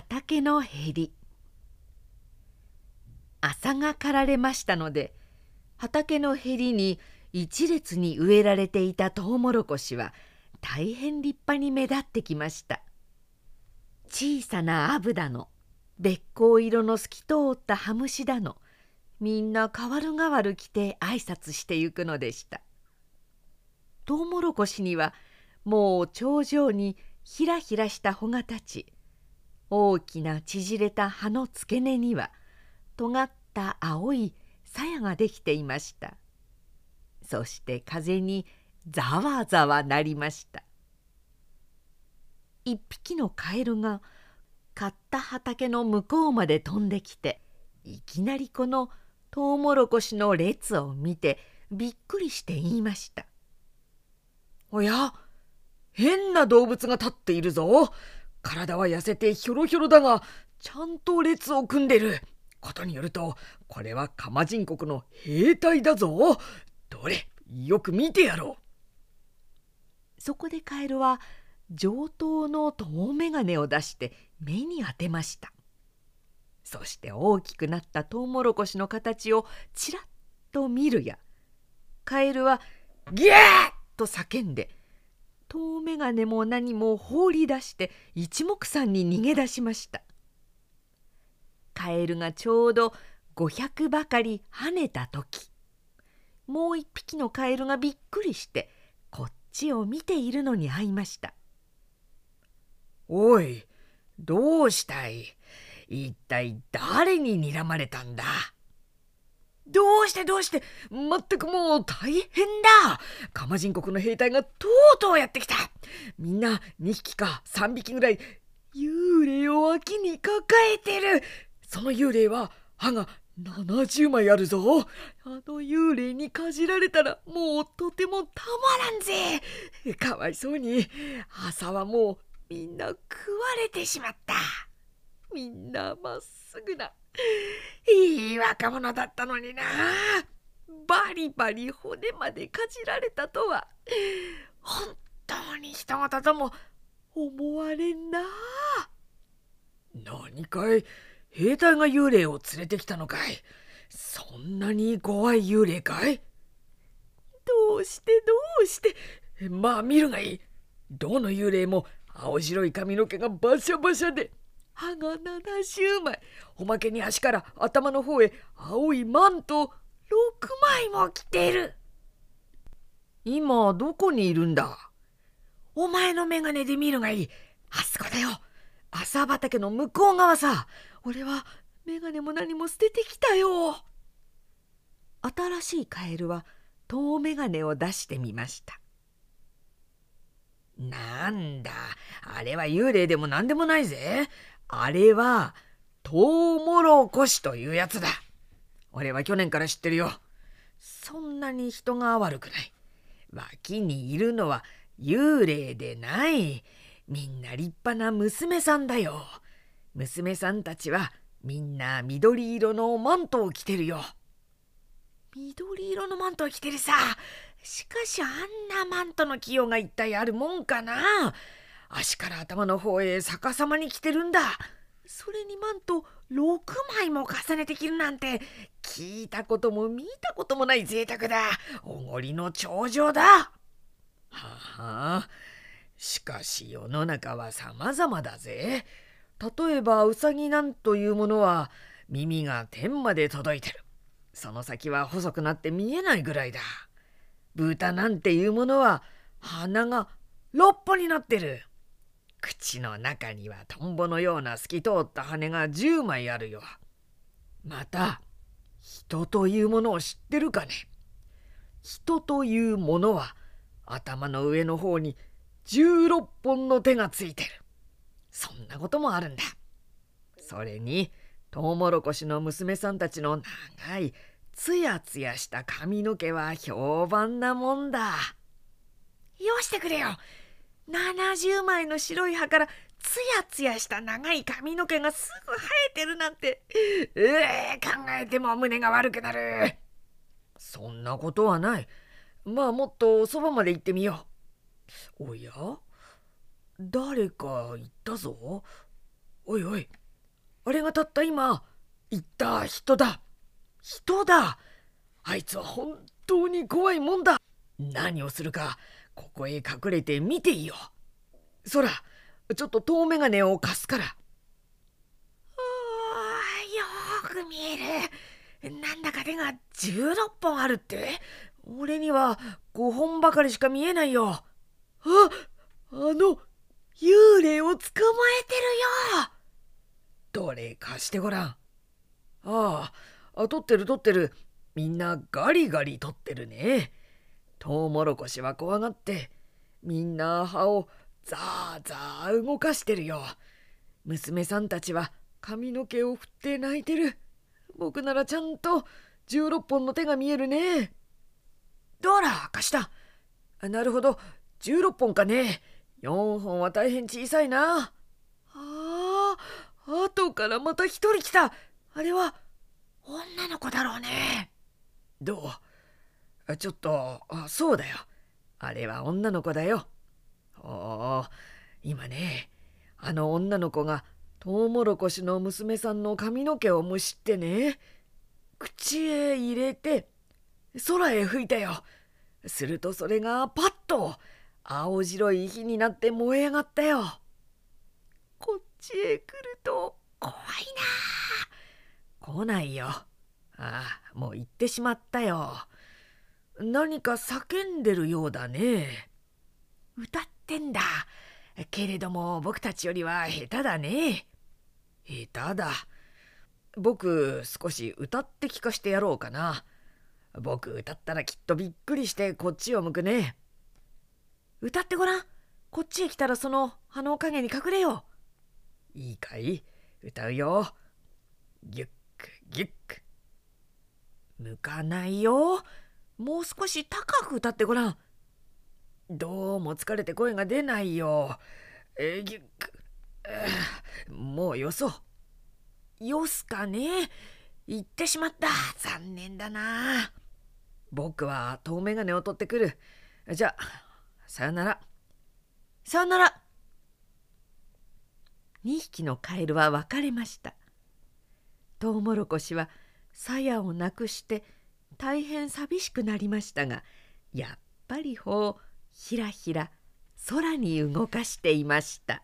畑のへり。朝が刈られましたので畑のへりに一列に植えられていたトウモロコシは大変立派に目立ってきました。小さなアブだのべっこう色の透き通ったハムシだのみんな代わる代わる来て挨拶してゆくのでした。トウモロコシにはもう頂上にひらひらした穂が立ち大きな縮れた葉の付け根には尖った青い鞘ができていました。そして風にざわざわなりました。一匹のカエルが買った畑の向こうまで飛んできていきなりこのトウモロコシの列を見てびっくりして言いました「おや変な動物が立っているぞ。体は痩せてひょろひょろだがちゃんと列を組んでる。ことによるとこれはカマ人国の兵隊だぞ。どれよく見てやろう。そこでカエルは上等の遠眼鏡を出して目に当てました。そして大きくなったトウモロコシの形をちらっと見るや。カエルはギャーッと叫んで遠眼鏡も何も放り出して一目散に逃げ出しました。カエルがちょうど500ばかり跳ねた時もう一匹のカエルがびっくりしてこっちを見ているのに会いました「おいどうしたい？一体誰に睨まれたんだ?」どうしてどうしてまったくもう大変だ。カマ人国の兵隊がとうとうやってきた。みんな2匹か3匹ぐらい幽霊を脇に抱えてる。その幽霊は歯が70枚あるぞ。あの幽霊にかじられたらもうとてもたまらんぜ。かわいそうに。朝はもうみんな食われてしまった。みんなまっすぐないい若者だったのにな。バリバリ骨までかじられたとは。本当に人事とも思われんな。何かい兵隊が幽霊を連れてきたのかい。そんなに怖い幽霊かい。どうしてどうして。まあ見るがいい。どの幽霊も青白い髪の毛がバシャバシャで。歯が70枚。おまけに足から頭の方へ青いマント6枚も着ている。今どこにいるんだ？お前の眼鏡で見るがいい。あそこだよ。朝畑の向こう側さ。俺は眼鏡も何も捨ててきたよ。新しいカエルは遠眼鏡を出してみました。なんだ。あれは幽霊でも何でもないぜ。あれはトウモロコシというやつだ俺は去年から知ってるよそんなに人が悪くない脇にいるのは幽霊でないみんな立派な娘さんだよ娘さんたちはみんな緑色のマントを着てるよ。緑色のマントを着てるさ。しかしあんなマントの器用が一体あるもんかな。足から頭の方へ逆さまに着てるんだ。それにマント6枚も重ねて着るなんて聞いたことも見たこともない贅沢だ。おごりの頂上だ。ははあ、しかし世の中は様々だぜ。例えばウサギなんというものは耳が天まで届いてる。その先は細くなって見えないぐらいだ。豚なんていうものは鼻が6本になってる。口の中にはトンボのような透き通った羽が10枚あるよ。また人というものを知ってるかね人というものは頭の上の方に16本の手がついてる。そんなこともあるんだ。それにトウモロコシの娘さんたちの長いつやつやした髪の毛は評判なもんだ。よしてくれよ。70枚の白い葉からつやつやした長い髪の毛がすぐ生えてるなんて、ええー、考えても胸が悪くなる。そんなことはない。まあもっとそばまで行ってみよう。おや？誰か言ったぞ。おいおいあれがたった今言った人だ人だあいつは本当に怖いもんだ何をするかここへ隠れて見ていいよそらちょっと遠眼鏡を貸すから。あよく見える。なんだか手が16本あるって。俺には5本ばかりしか見えないよ。ああの幽霊を捕まえてるよ。どれ貸してごらん。ああ撮ってる撮ってる。みんなガリガリ撮ってるねトウモロコシは怖がってみんな葉をザーザー動かしてるよ。娘さんたちは髪の毛を振って泣いてる。僕ならちゃんと16本の手が見えるね。どら貸した。なるほど。16本かね。4本は大変小さいな。ああ後からまた一人来た。あれは女の子だろうね。どう？ちょっとあそうだよ。あれは女の子だよ。おお今ねあの女の子がトウモロコシの娘さんの髪の毛をむしってね口へ入れて空へ吹いたよ。するとそれがパッと青白い火になって燃え上がったよ。こっちへ来ると怖いな。来ないよ。ああもう行ってしまったよ。何か叫んでるようだね。歌ってんだ。けれども僕たちよりは下手だね。下手だ。僕少し歌って聞かしてやろうかな。僕歌ったらきっとびっくりしてこっちを向くね。歌ってごらん。こっちへ来たらその葉の陰に隠れよう。いいかい？歌うよ。ギュックギュック。向かないよもう少し高く歌ってごらん。どうも疲れて声が出ないよ。えギュックもうよそう。よすかね。行ってしまった。残念だな。僕は遠眼鏡を取ってくる。じゃあさよなら。さよなら。2匹のカエルは別れました。トウモロコシは鞘をなくして大変寂しくなりましたがやっぱり帆をひらひら空に動かしていました。